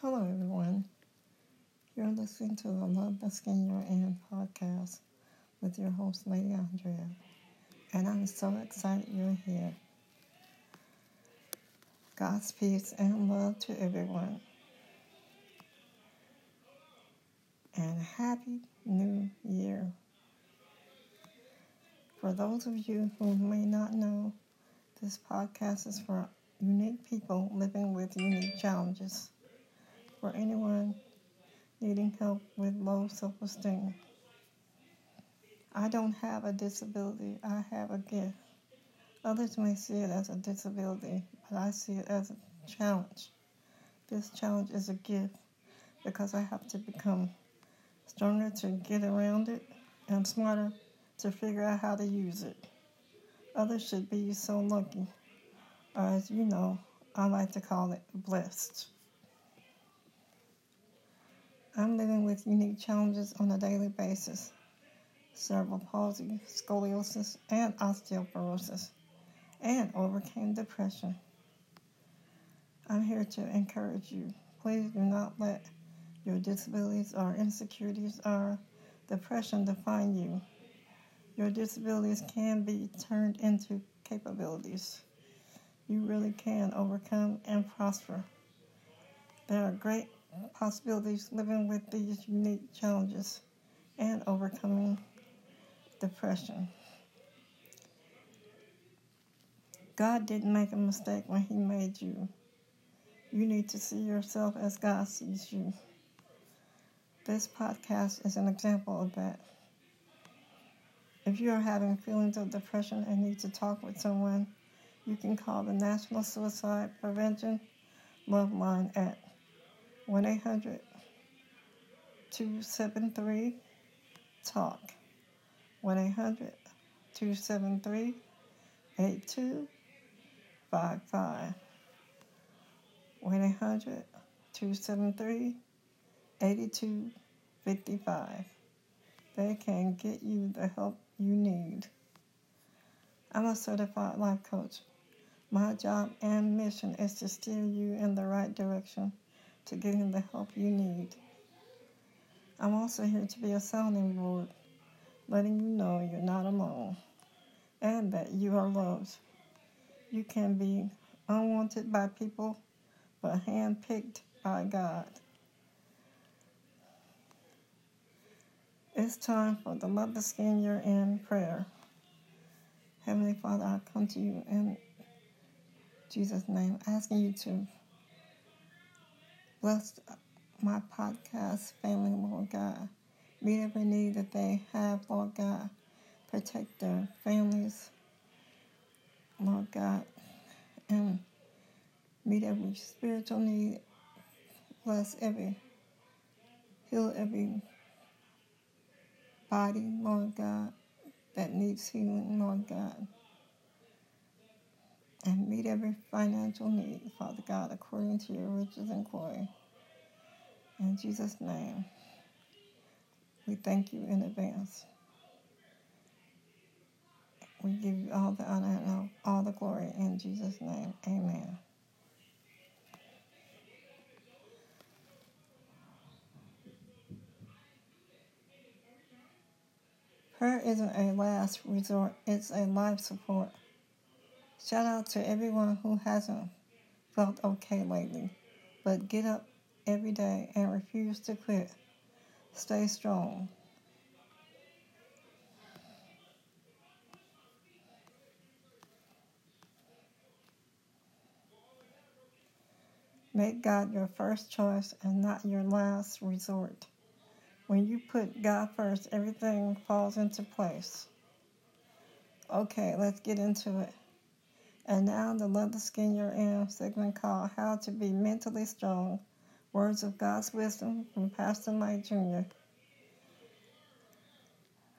Hello, everyone. You're listening to the Love the Skin You're In podcast with your host, Lady Andrea. And I'm so excited you're here. God's peace and love to everyone. And Happy New Year. For those of you who may not know, this podcast is for unique people living with unique challenges. For anyone needing help with low self esteem. I don't have a disability, I have a gift. Others may see it as a disability, but I see it as a challenge. This challenge is a gift because I have to become stronger to get around it and smarter to figure out how to use it. Others should be so lucky, or as you know, I like to call it blessed. I'm living with unique challenges on a daily basis cerebral palsy, scoliosis, and osteoporosis, and overcame depression. I'm here to encourage you. Please do not let your disabilities or insecurities or depression define you. Your disabilities can be turned into capabilities. You really can overcome and prosper. There are great possibilities living with these unique challenges and overcoming depression. God didn't make a mistake when He made you. You need to see yourself as God sees you. This podcast is an example of that. If you are having feelings of depression and need to talk with someone, you can call the National Suicide Prevention Love Line at 1 800 273 TALK. 1 800 273 8255. 1 800 273 8255. They can get you the help you need. I'm a certified life coach. My job and mission is to steer you in the right direction to getting the help you need. I'm also here to be a sounding board, letting you know you're not alone and that you are loved. You can be unwanted by people, but handpicked by God. It's time for the the skin you're in prayer. Heavenly Father, I come to you in Jesus' name, asking you to bless my podcast family, Lord God. Meet every need that they have, Lord God. Protect their families, Lord God. And meet every spiritual need. Bless every, heal every body, Lord God, that needs healing, Lord God. And meet every financial need, Father God, according to your riches and glory. In Jesus' name, we thank you in advance. We give you all the honor and all the glory in Jesus' name. Amen. Prayer isn't a last resort, it's a life support. Shout out to everyone who hasn't felt okay lately, but get up every day and refuse to quit. Stay strong. Make God your first choice and not your last resort. When you put God first, everything falls into place. Okay, let's get into it. And now the the Skin You're In segment called How to Be Mentally Strong. Words of God's Wisdom from Pastor Mike Jr.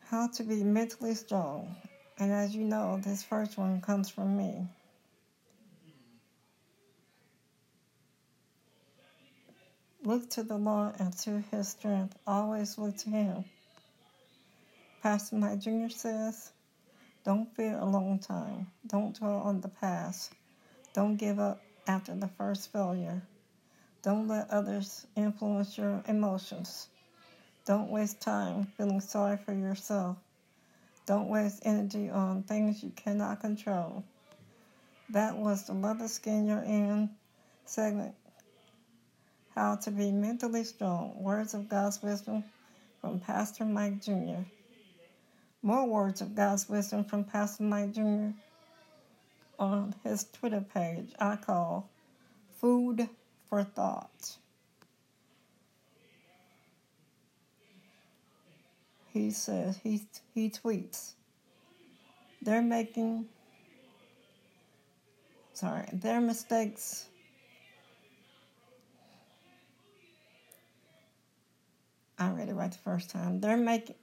How to be mentally strong. And as you know, this first one comes from me. Look to the Lord and to his strength. Always look to him. Pastor Mike Jr. says, Don't fear a long time. Don't dwell on the past. Don't give up after the first failure. Don't let others influence your emotions. Don't waste time feeling sorry for yourself. Don't waste energy on things you cannot control. That was the the Skin You're In segment. How to be mentally strong. Words of God's wisdom from Pastor Mike Jr. More words of God's wisdom from Pastor Mike Jr. on his Twitter page I call Food for Thought. He says, he, he tweets, they're making, sorry, their mistakes I read it right the first time. They're making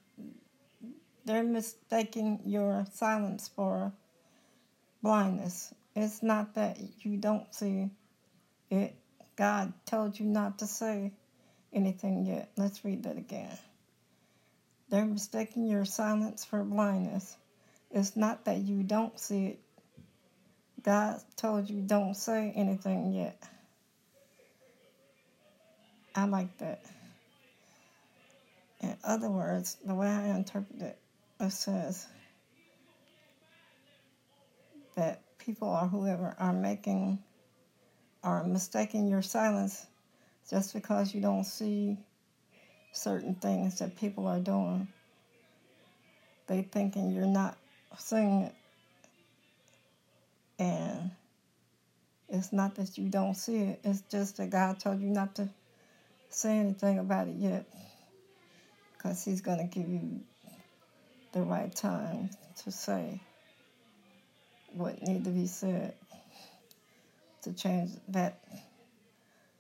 they're mistaking your silence for blindness. It's not that you don't see it. God told you not to say anything yet. Let's read that again. They're mistaking your silence for blindness. It's not that you don't see it. God told you don't say anything yet. I like that. In other words, the way I interpret it, says that people or whoever are making are mistaking your silence just because you don't see certain things that people are doing. They thinking you're not seeing it. And it's not that you don't see it, it's just that God told you not to say anything about it yet because he's going to give you the right time to say what need to be said to change that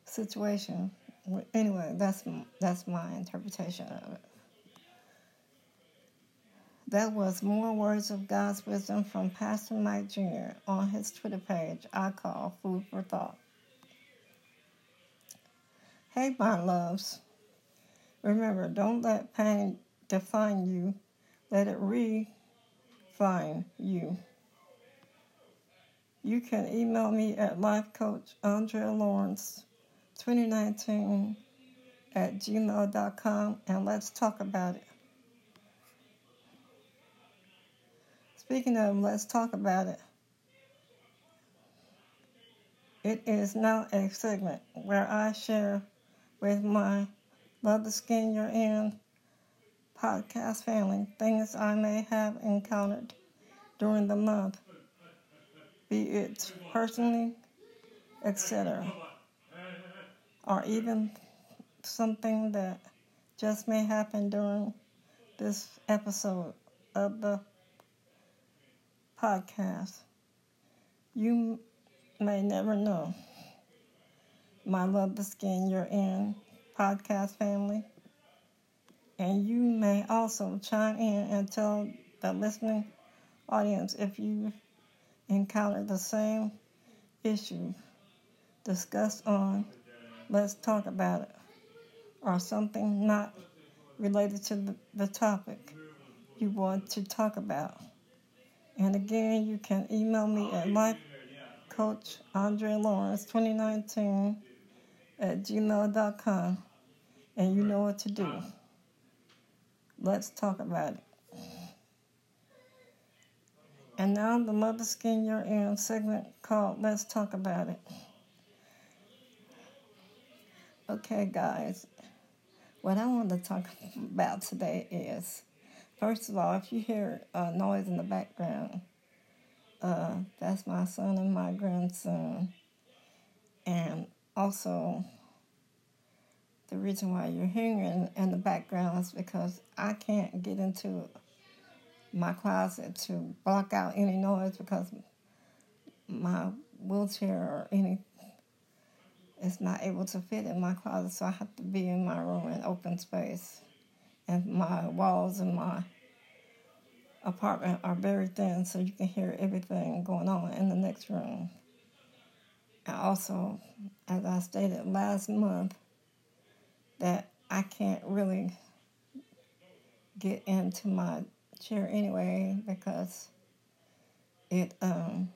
situation. Anyway, that's that's my interpretation of it. That was more words of God's wisdom from Pastor Mike Jr. on his Twitter page I call Food for Thought. Hey, my loves. Remember, don't let pain define you. Let it refine you. You can email me at lifecoachandrealawrence2019 at gmail.com and let's talk about it. Speaking of let's talk about it, it is now a segment where I share with my Love the Skin You're In podcast family, things I may have encountered during the month, be it personally, etc., or even something that just may happen during this episode of the podcast. You may never know. My love the skin you're in podcast family. And you may also chime in and tell the listening audience if you encounter the same issue discussed on Let's Talk About It or something not related to the, topic you want to talk about. And again, you can email me at lifecoachandrealawrence2019 at gmail.com and you know what to do. Let's talk about it. And now the Love the Skin You're In segment called Let's Talk About It. Okay, guys, what I want to talk about today is first of all, if you hear uh, noise in the background, uh, that's my son and my grandson. And also, the reason why you're hearing in the background is because I can't get into my closet to block out any noise because my wheelchair or any is not able to fit in my closet, so I have to be in my room in open space. And my walls in my apartment are very thin, so you can hear everything going on in the next room. And also, as I stated last month, that I can't really get into my chair anyway because it um,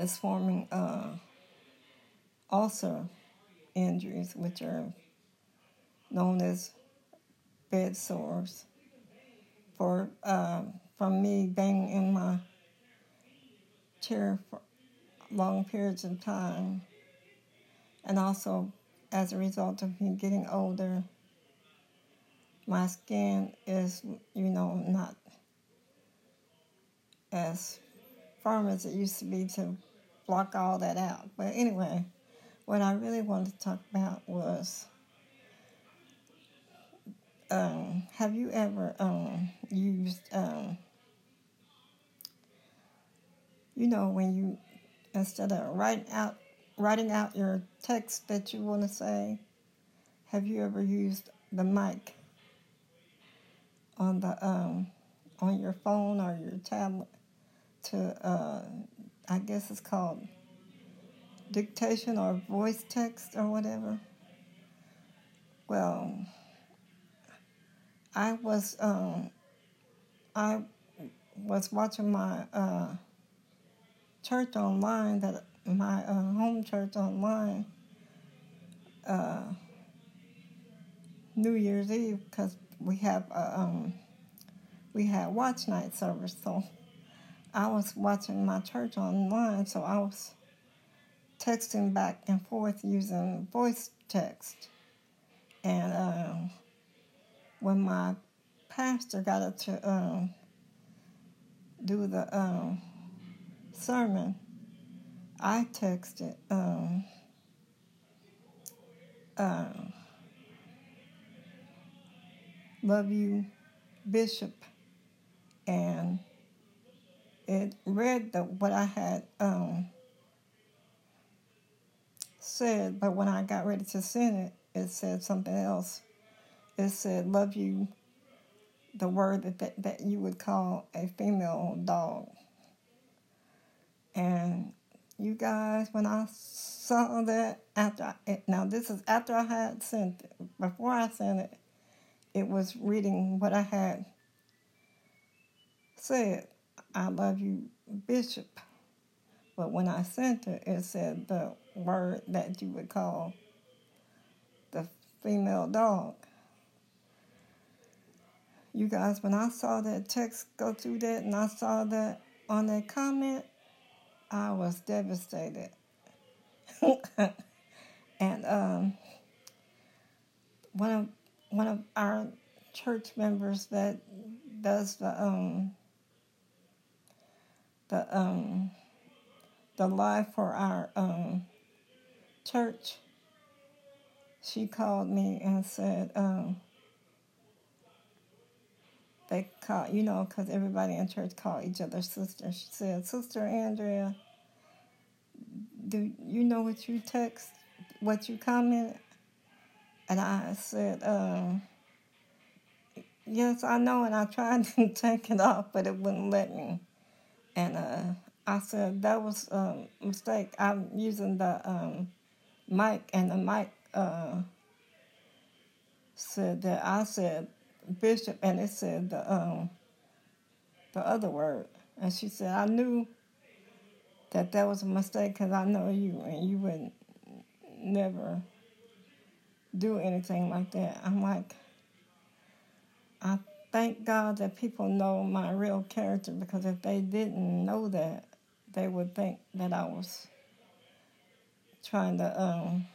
is forming uh, ulcer injuries, which are known as bed sores, for um, from me being in my chair for long periods of time, and also as a result of me getting older, my skin is, you know, not as firm as it used to be to block all that out. But anyway, what I really wanted to talk about was um, have you ever um, used, um, you know, when you, instead of writing out, writing out your text that you want to say, have you ever used the mic on the um, on your phone or your tablet to, uh, I guess it's called dictation or voice text or whatever? Well, I was um, I was watching my uh, church online that my uh, home church online uh, New Year's Eve because we have uh, um, we had watch night service so I was watching my church online so I was texting back and forth using voice text. And um, when my pastor got up to um, do the um, sermon, I texted um, uh, "Love you, Bishop," and it read the what I had um, said, but when I got ready to send it, it said something else it said, love you, the word that, that, that you would call a female dog. And you guys, when I saw that, after I, now this is after I had sent it, before I sent it, it was reading what I had said, I love you, Bishop. But when I sent it, it said the word that you would call the female dog you guys, when I saw that text go through that and I saw that on that comment, I was devastated. and um, one of one of our church members that does the um, the um, the live for our um, church, she called me and said. Um, they call, you know, because everybody in church call each other sister. She said, Sister Andrea, do you know what you text, what you commented? And I said, um, yes, I know. And I tried to take it off, but it wouldn't let me. And uh, I said, that was a mistake. I'm using the um, mic, and the mic uh, said that I said, bishop, and it said the um, the other word, and she said I knew that that was a mistake because I know you, and you would never do anything like that. I'm like, I thank God that people know my real character because if they didn't know that, they would think that I was trying to um,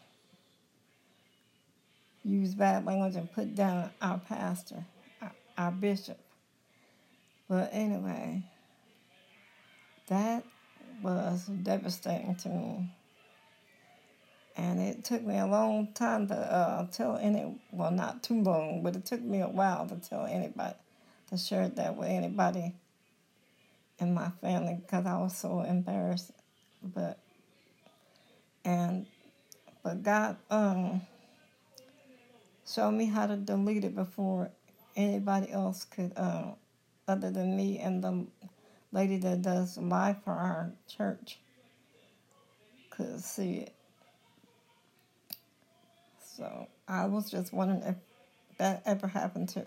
use bad language and put down our pastor, our, our bishop. But anyway, that was devastating to me. And it took me a long time to uh, tell any, well, not too long, but it took me a while to tell anybody, to share that with anybody in my family because I was so embarrassed. But, and, but God, um, Show me how to delete it before anybody else could, uh, other than me and the lady that does live for our church, could see it. So I was just wondering if that ever happened to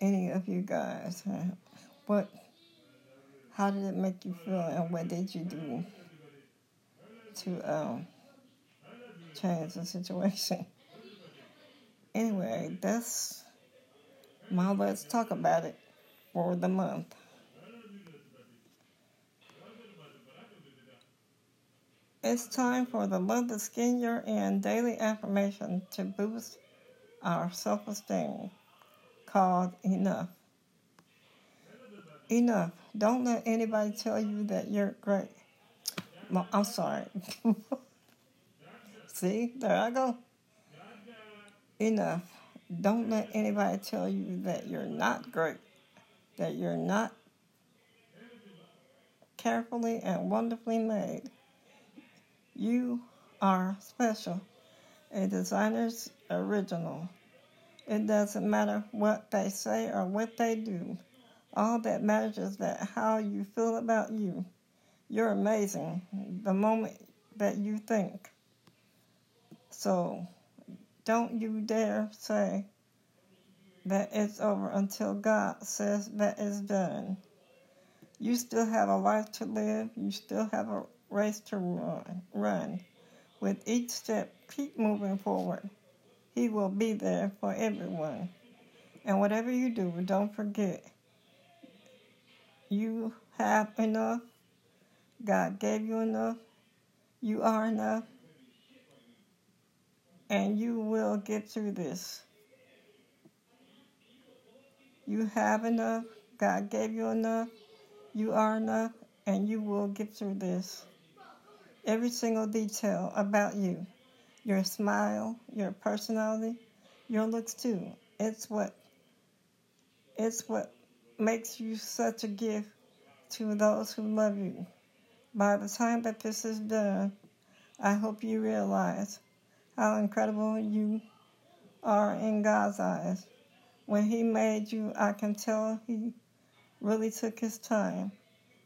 any of you guys. What, how did it make you feel, and what did you do to um, change the situation. Anyway, that's my let's talk about it for the month. It's time for the Love the Skin You're In daily affirmation to boost our self esteem called Enough. Enough. Don't let anybody tell you that you're great. I'm sorry. See, there I go. Enough. Don't let anybody tell you that you're not great, that you're not carefully and wonderfully made you are special, a designer's original. It doesn't matter what they say or what they do. All that matters is that how you feel about you. You're amazing the moment that you think. So don't you dare say that it's over until God says that it's done. You still have a life to live. You still have a race to run. run. With each step, keep moving forward. He will be there for everyone. And whatever you do, don't forget you have enough. God gave you enough. You are enough. And you will get through this. You have enough. God gave you enough. You are enough. And you will get through this every single detail about you your smile, your personality, your looks too. It's what it's what makes you such a gift to those who love you. By the time that this is done, I hope you realize how incredible you are in God's eyes. When He made you, I can tell He really took His time.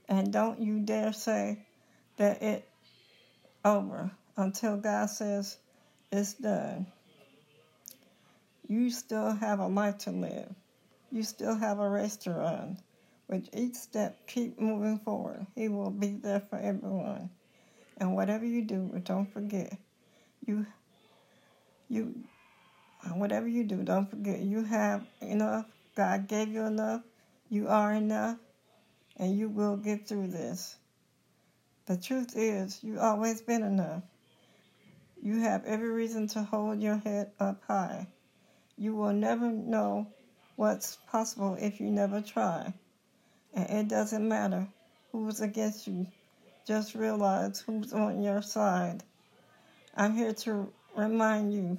And don't you dare say that it over until God says it's done. You still have a life to live. You still have a race to run. With each step, keep moving forward. He will be there for everyone. And whatever you do, don't forget, you, you, uh, whatever you do, don't forget you have enough. God gave you enough. You are enough, and you will get through this. The truth is, you've always been enough. You have every reason to hold your head up high. You will never know what's possible if you never try. And it doesn't matter who's against you, just realize who's on your side. I'm here to remind you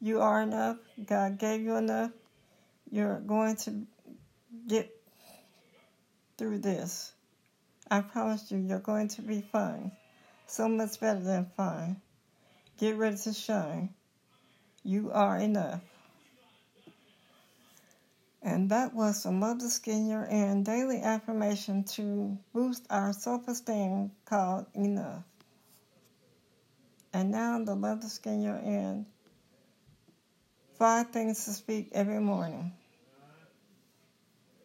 you are enough. God gave you enough. You're going to get through this. I promise you, you're going to be fine. So much better than fine. Get ready to shine. You are enough. And that was the Love the Skin You're In daily affirmation to boost our self esteem called Enough. And now the the Skin You're In. Five things to speak every morning.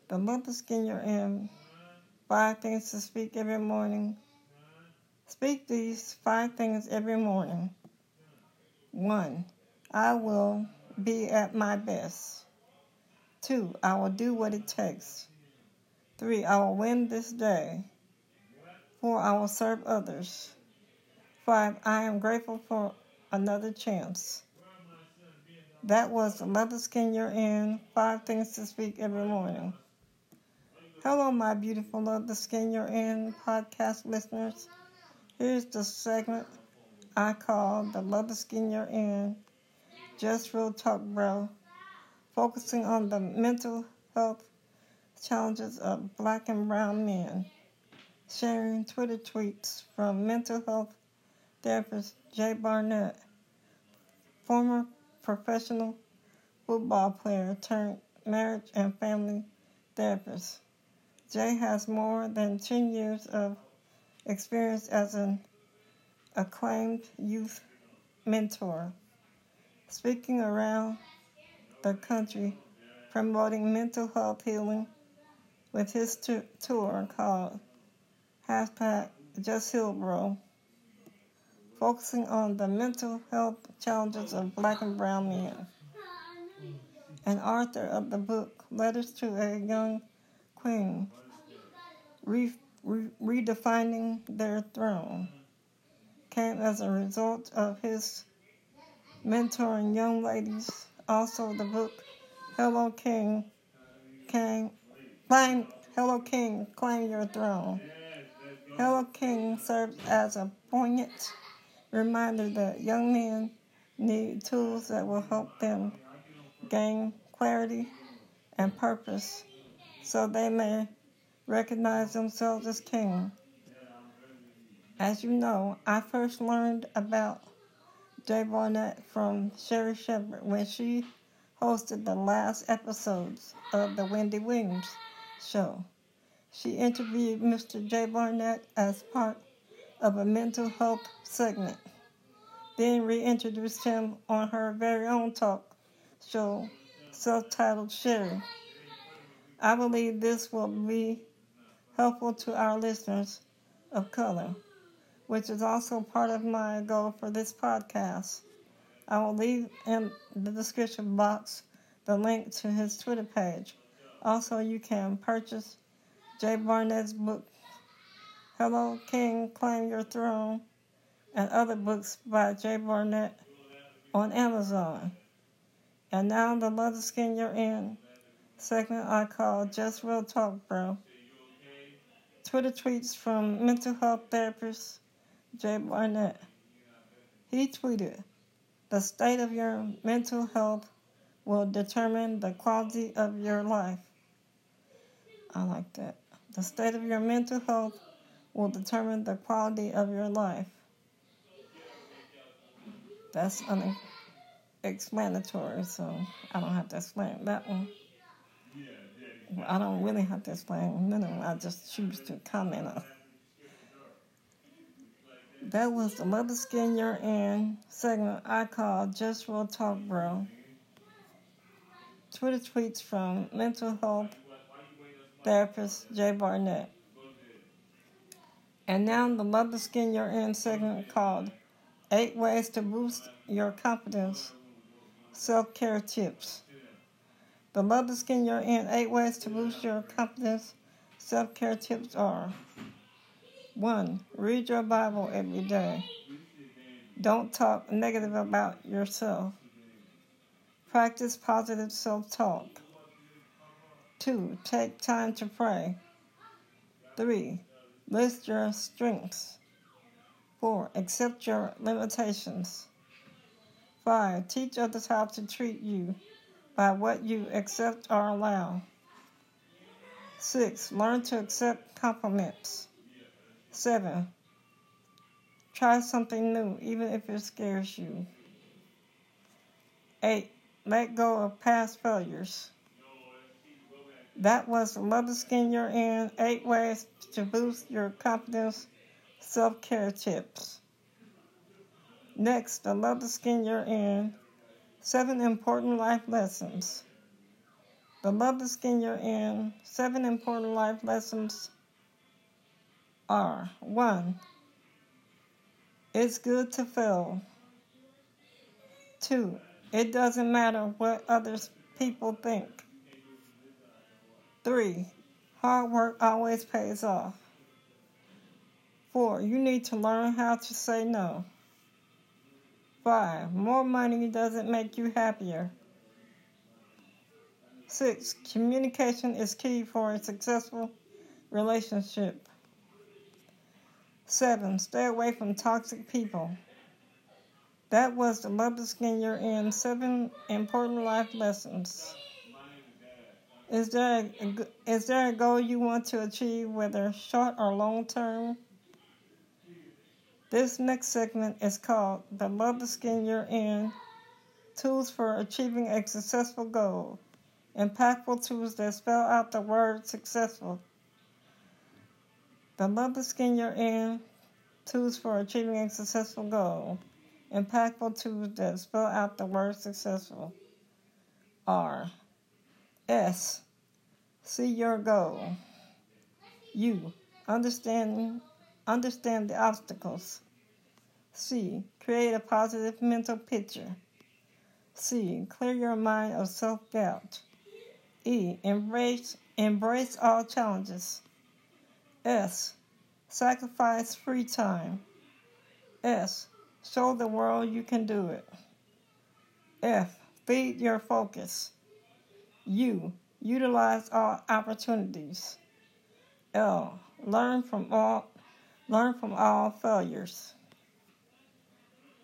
The the Skin You're In five things to speak every morning. Speak these five things every morning. One, I will be at my best. Two, I will do what it takes. Three, I will win this day. Four, I will serve others. Five, I am grateful for another chance. That was the the Skin You're In. Five things to speak every morning. Hello, my beautiful the Skin You're In podcast listeners. Here's the segment I call the the Skin You're In. Just real talk, bro. Focusing on the mental health challenges of black and brown men. Sharing Twitter tweets from mental health therapist Jay Barnett, former professional football player turned marriage and family therapist. Jay has more than 10 years of experience as an acclaimed youth mentor, speaking around the country promoting mental health healing with his t- tour called hashtag Just Heal Bro. Focusing on the mental health challenges of black and brown men. An author of the book, Letters to a Young Queen, re- re- Redefining Their Throne, came as a result of his mentoring young ladies. Also, the book, Hello King, King, Claim, Hello King, Claim Your Throne. Hello King serves as a poignant reminder that young men need tools that will help them gain clarity and purpose so they may recognize themselves as king. As you know, I first learned about Jay Barnett from Sherri Shepherd when she hosted the last episodes of the Wendy Williams show. She interviewed Mr. Jay Barnett as part of a mental health segment, then reintroduced him on her very own talk show self-titled Sherri. I believe this will be helpful to our listeners of color, which is also part of my goal for this podcast. I will leave in the description box the link to his Twitter page. Also, you can purchase Jay Barnett's book, Hello King, Claim Your Throne, and other books by Jay Barnett on Amazon. And now the the Skin You're In segment I call Just Real Talk, Bro. Twitter tweets from mental health therapist Jay Barnett. He tweeted, The state of your mental health will determine the quality of your life. I like that. The state of your mental health will determine the quality of your life. That's unexplanatory, so I don't have to explain that one. I don't really have to explain none of them. I just choose to comment on. That was the Love the Skin You're In segment I call Just Real Talk Bro. Twitter tweets from mental health therapist Jay Barnett. And now the Love the Skin You're In segment called Eight Ways to Boost Your Confidence Self Care Tips. The Love the Skin You're In Eight Ways to Boost Your Confidence Self Care Tips are 1. Read your Bible every day. Don't talk negative about yourself. Practice positive self talk. 2. Take time to pray. 3. List your strengths. 4. Accept your limitations. 5. Teach others how to treat you by what you accept or allow. 6. Learn to accept compliments. 7. Try something new, even if it scares you. 8. Let go of past failures. That was the Love the Skin You're In 8 Ways to Boost Your Confidence Self Care Tips. Next, the Love the Skin You're In Seven Important Life Lessons. The Love the Skin You're In Seven Important Life Lessons are 1. It's good to fail. 2. It doesn't matter what others people think. 3. Hard work always pays off. 4. You need to learn how to say no. 5. More money doesn't make you happier. 6. Communication is key for a successful relationship. 7. Stay away from toxic people. That was the Love Skin You're In 7 Important Life Lessons. Is there, a, is there a goal you want to achieve, whether short or long term? This next segment is called The Love the Skin You're In Tools for Achieving a Successful Goal. Impactful tools that spell out the word successful. The Love the Skin You're In Tools for Achieving a Successful Goal. Impactful tools that spell out the word successful are S. See your goal. U. Understand, understand the obstacles. C. Create a positive mental picture. C. Clear your mind of self doubt. E. Embrace, embrace all challenges. S. Sacrifice free time. S. Show the world you can do it. F. Feed your focus. U. Utilize all opportunities. L. Learn from all learn from all failures.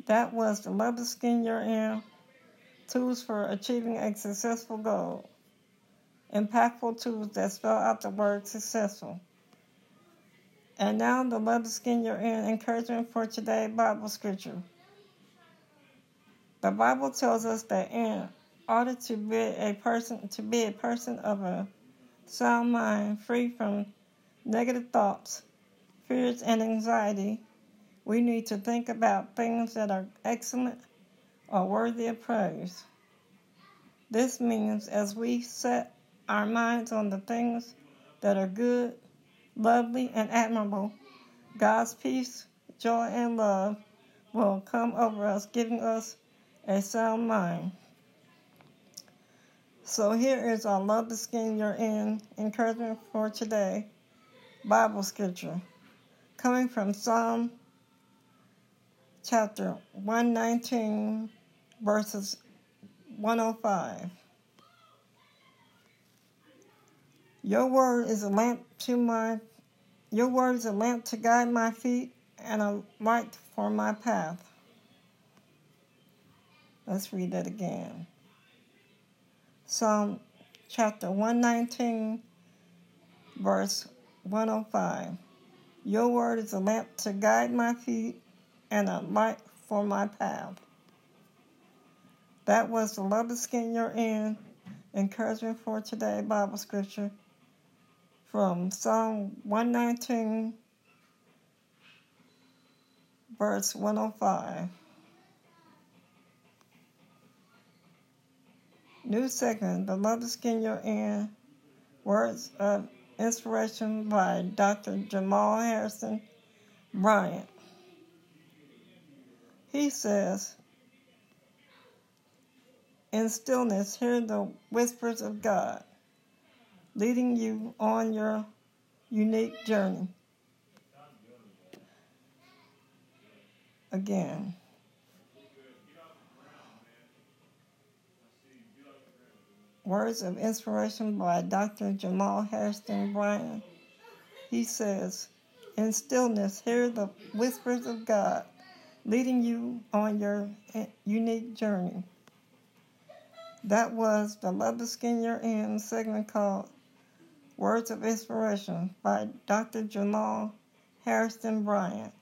That was the love the skin you're in. Tools for achieving a successful goal. Impactful tools that spell out the word successful. And now the love the skin you're in encouragement for today Bible scripture. The Bible tells us that in order to be a person to be a person of a sound mind, free from negative thoughts, fears, and anxiety, we need to think about things that are excellent or worthy of praise. This means as we set our minds on the things that are good, lovely, and admirable, God's peace, joy, and love will come over us, giving us a sound mind. So here is our Love the Skin You're In encouragement for today Bible scripture coming from Psalm chapter 119, verses 105. Your word is a lamp to my your word is a lamp to guide my feet and a light for my path. Let's read that again. Psalm chapter 119, verse 105. Your word is a lamp to guide my feet and a light for my path. That was the love skin you're in. Encouragement for today Bible scripture from Psalm 119, verse 105. New Skin You're In, Words of Inspiration by Dr. Jamal Harrison Bryant. He says, In stillness, hear the whispers of God, leading you on your unique journey. Again. Words of Inspiration by Dr. Jamal Harrison Bryant. He says, In stillness, hear the whispers of God leading you on your unique journey. That was the Love the Skin You're In segment called Words of Inspiration by Dr. Jamal Harrison Bryant.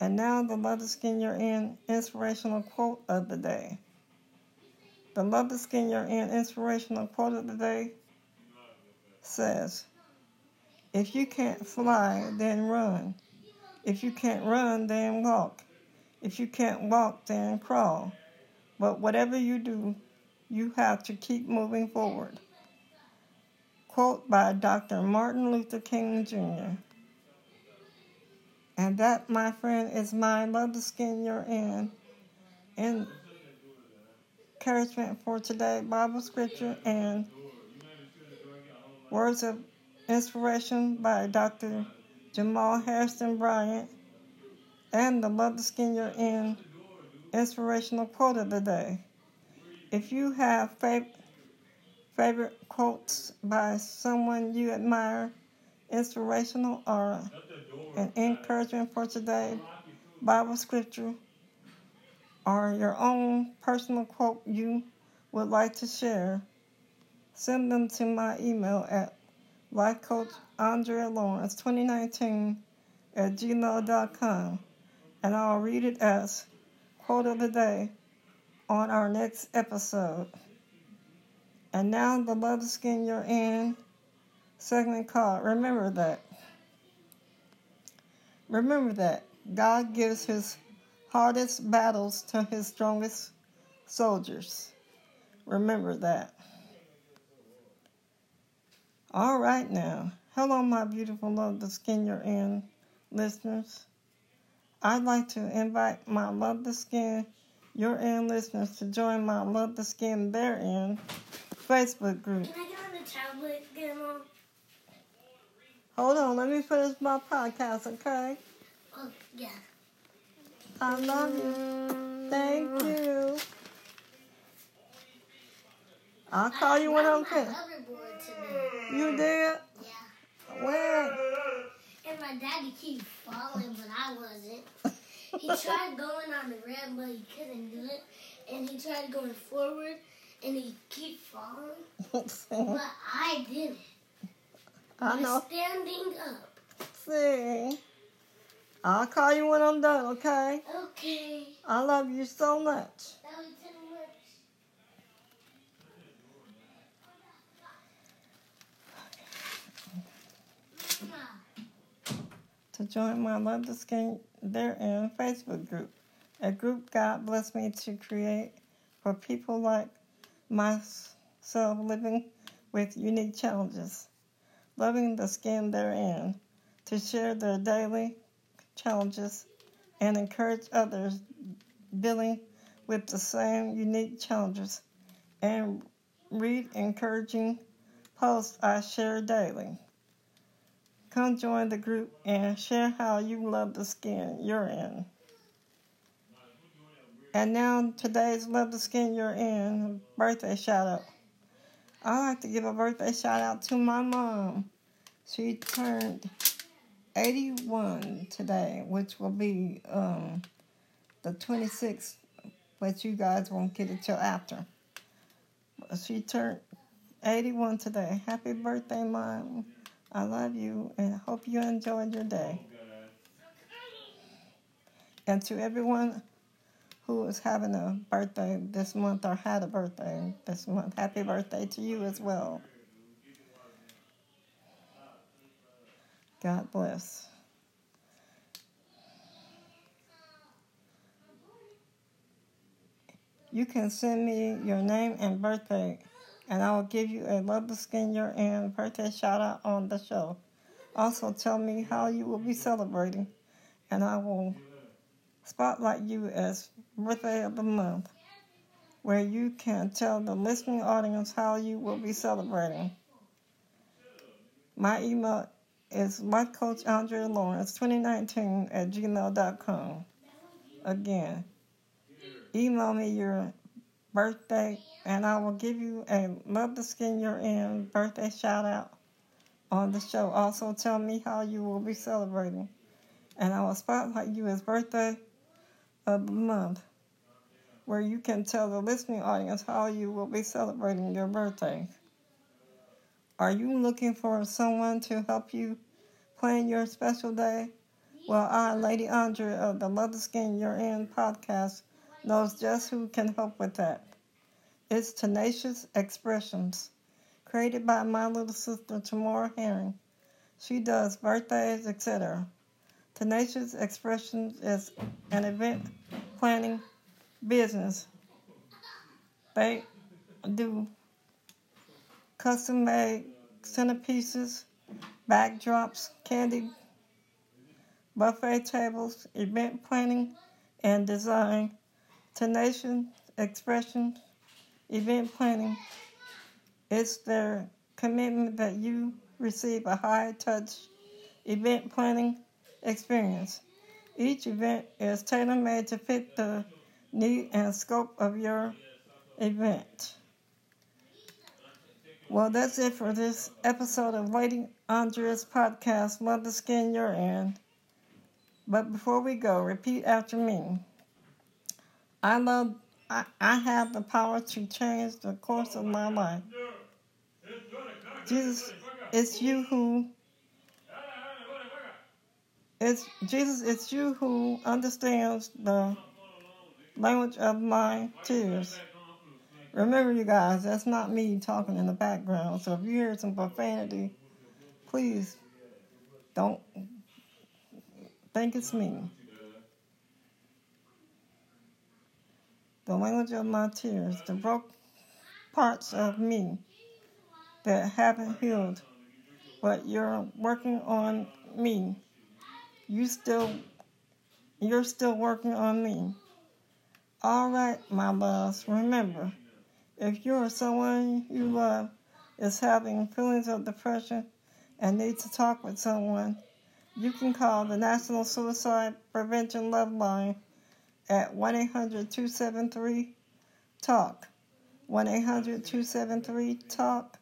And now the Love the Skin You're In inspirational quote of the day. The Love the Skin You're In inspirational quote of the day says, If you can't fly, then run. If you can't run, then walk. If you can't walk, then crawl. But whatever you do, you have to keep moving forward. Quote by Dr. Martin Luther King Jr. And that, my friend, is my love the skin you're in. And encouragement for today, Bible scripture and words of inspiration by Dr. Jamal Harrison Bryant, and the Love the Skin You're In inspirational quote of the day. If you have fav- favorite quotes by someone you admire, inspirational or an encouragement for today, Bible scripture, or your own personal quote you would like to share, send them to my email at Life Coach Andrea Lawrence 2019 at gmail.com and I'll read it as quote of the day on our next episode. And now the love skin you're in segment called Remember That. Remember that God gives his hardest battles to his strongest soldiers. Remember that. All right now. Hello, my beautiful love the skin you're in listeners. I'd like to invite my Love the Skin Your In listeners to join my Love the Skin Their In Facebook group. Can I get on the tablet, Grandma? Hold on, let me finish my podcast, okay? Oh, yeah. I love you. Thank mm. you. I'll call you when I'm finished. my hoverboard today. You did? Yeah. When? And my daddy keep falling, but I wasn't. He tried going on the red, but he couldn't do it. And he tried going forward, and he keep falling, but I didn't. I know. standing up. See. I'll call you when I'm done, okay? Okay. I love you so much. That was too much. To join my Love the Skin Therein Facebook group, a group God blessed me to create for people like myself living with unique challenges, loving the skin therein, to share their daily challenges and encourage others dealing with the same unique challenges and read encouraging posts I share daily. Come join the group and share how you love the skin you're in. And now today's Love the Skin You're In birthday shout out. I like to give a birthday shout out to my mom. She turned 81 today, which will be um, the 26th, but you guys won't get it till after. She turned 81 today. Happy birthday, mom. I love you and hope you enjoyed your day. And to everyone who is having a birthday this month or had a birthday this month, happy birthday to you as well. God bless. You can send me your name and birthday, and I will give you a Love the Skin You're In birthday shout out on the show. Also, tell me how you will be celebrating, and I will spotlight you as birthday of the month, where you can tell the listening audience how you will be celebrating. My email is lifecoachandrea.lawrence2019 at gmail.com. Again, email me your birthday and I will give you a Love the Skin You're In birthday shout out on the show. Also, tell me how you will be celebrating, and I will spotlight you as birthday of the month, where you can tell the listening audience how you will be celebrating your birthday. Are you looking for someone to help you plan your special day? Well, I, Lady Andrea of the Love Skin You're In podcast, knows just who can help with that. It's Tenacious Xpressions, created by my little sister Tamora Herring. She does birthdays, etc. Tenacious Xpressions is an event planning business. They do custom made centerpieces, backdrops, candy, buffet tables, event planning and design, tenacious xpressions, event planning. It's their commitment that you receive a high touch event planning experience. Each event is tailor made to fit the need and scope of your event. Well, that's it for this episode of Lady Andrea's podcast, the Skin You're In. But before we go, repeat after me. I love, I, I have the power to change the course of my life. Jesus, it's you who, it's Jesus, it's you who understands the language of my tears. Remember, you guys, that's not me talking in the background. So if you hear some profanity, please don't think it's me. The language of my tears, the broke parts of me that haven't healed, but you're working on me. You still you're still working on me. All right, my loves, remember, if you or someone you love is having feelings of depression and needs to talk with someone, you can call the National Suicide Prevention Love Line at 1 800 273 TALK. 1 800 273 TALK.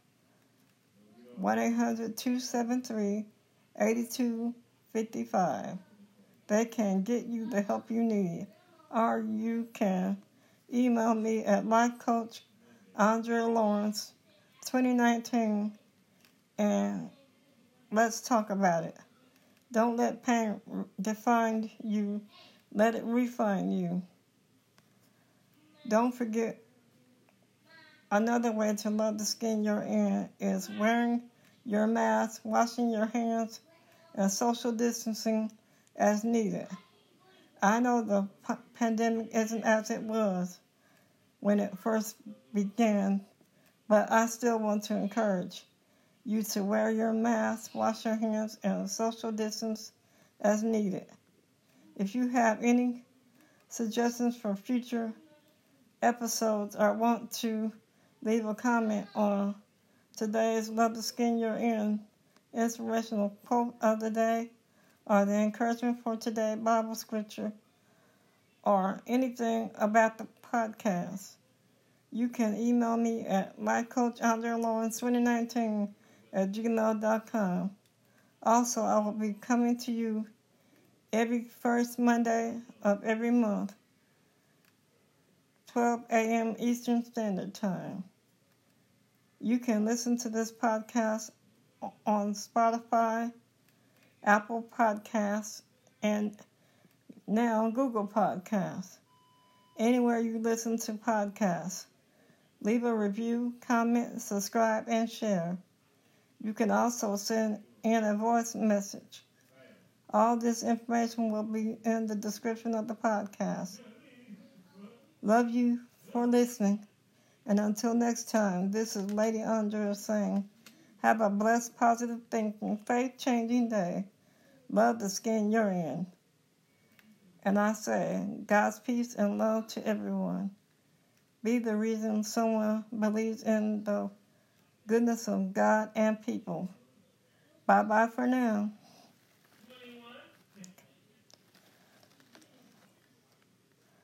1 800 273 8255. They can get you the help you need, or you can email me at Life Andrea Lawrence 2019 and let's talk about it. Don't let pain define you, let it refine you. Don't forget another way to love the skin you're in is wearing your mask, washing your hands, and social distancing as needed. I know the pandemic isn't as it was when it first began, but I still want to encourage you to wear your mask, wash your hands, and social distance as needed. If you have any suggestions for future episodes or want to leave a comment on today's Love the Skin You're In inspirational quote of the day, or the encouragement for today Bible scripture, or anything about the podcast, you can email me at lifecoachandrealawrence2019 at gmail.com. Also, I will be coming to you every first Monday of every month, 12 a.m. Eastern Standard Time. You can listen to this podcast on Spotify, Apple Podcasts, and now Google Podcasts. Anywhere you listen to podcasts, leave a review, comment, subscribe, and share. You can also send in a voice message. All this information will be in the description of the podcast. Love you for listening. And until next time, this is Lady Andrea saying, have a blessed, positive thinking, faith changing day. Love the skin you're in. And I say, God's peace and love to everyone. Be the reason someone believes in the goodness of God and people. Bye bye for now.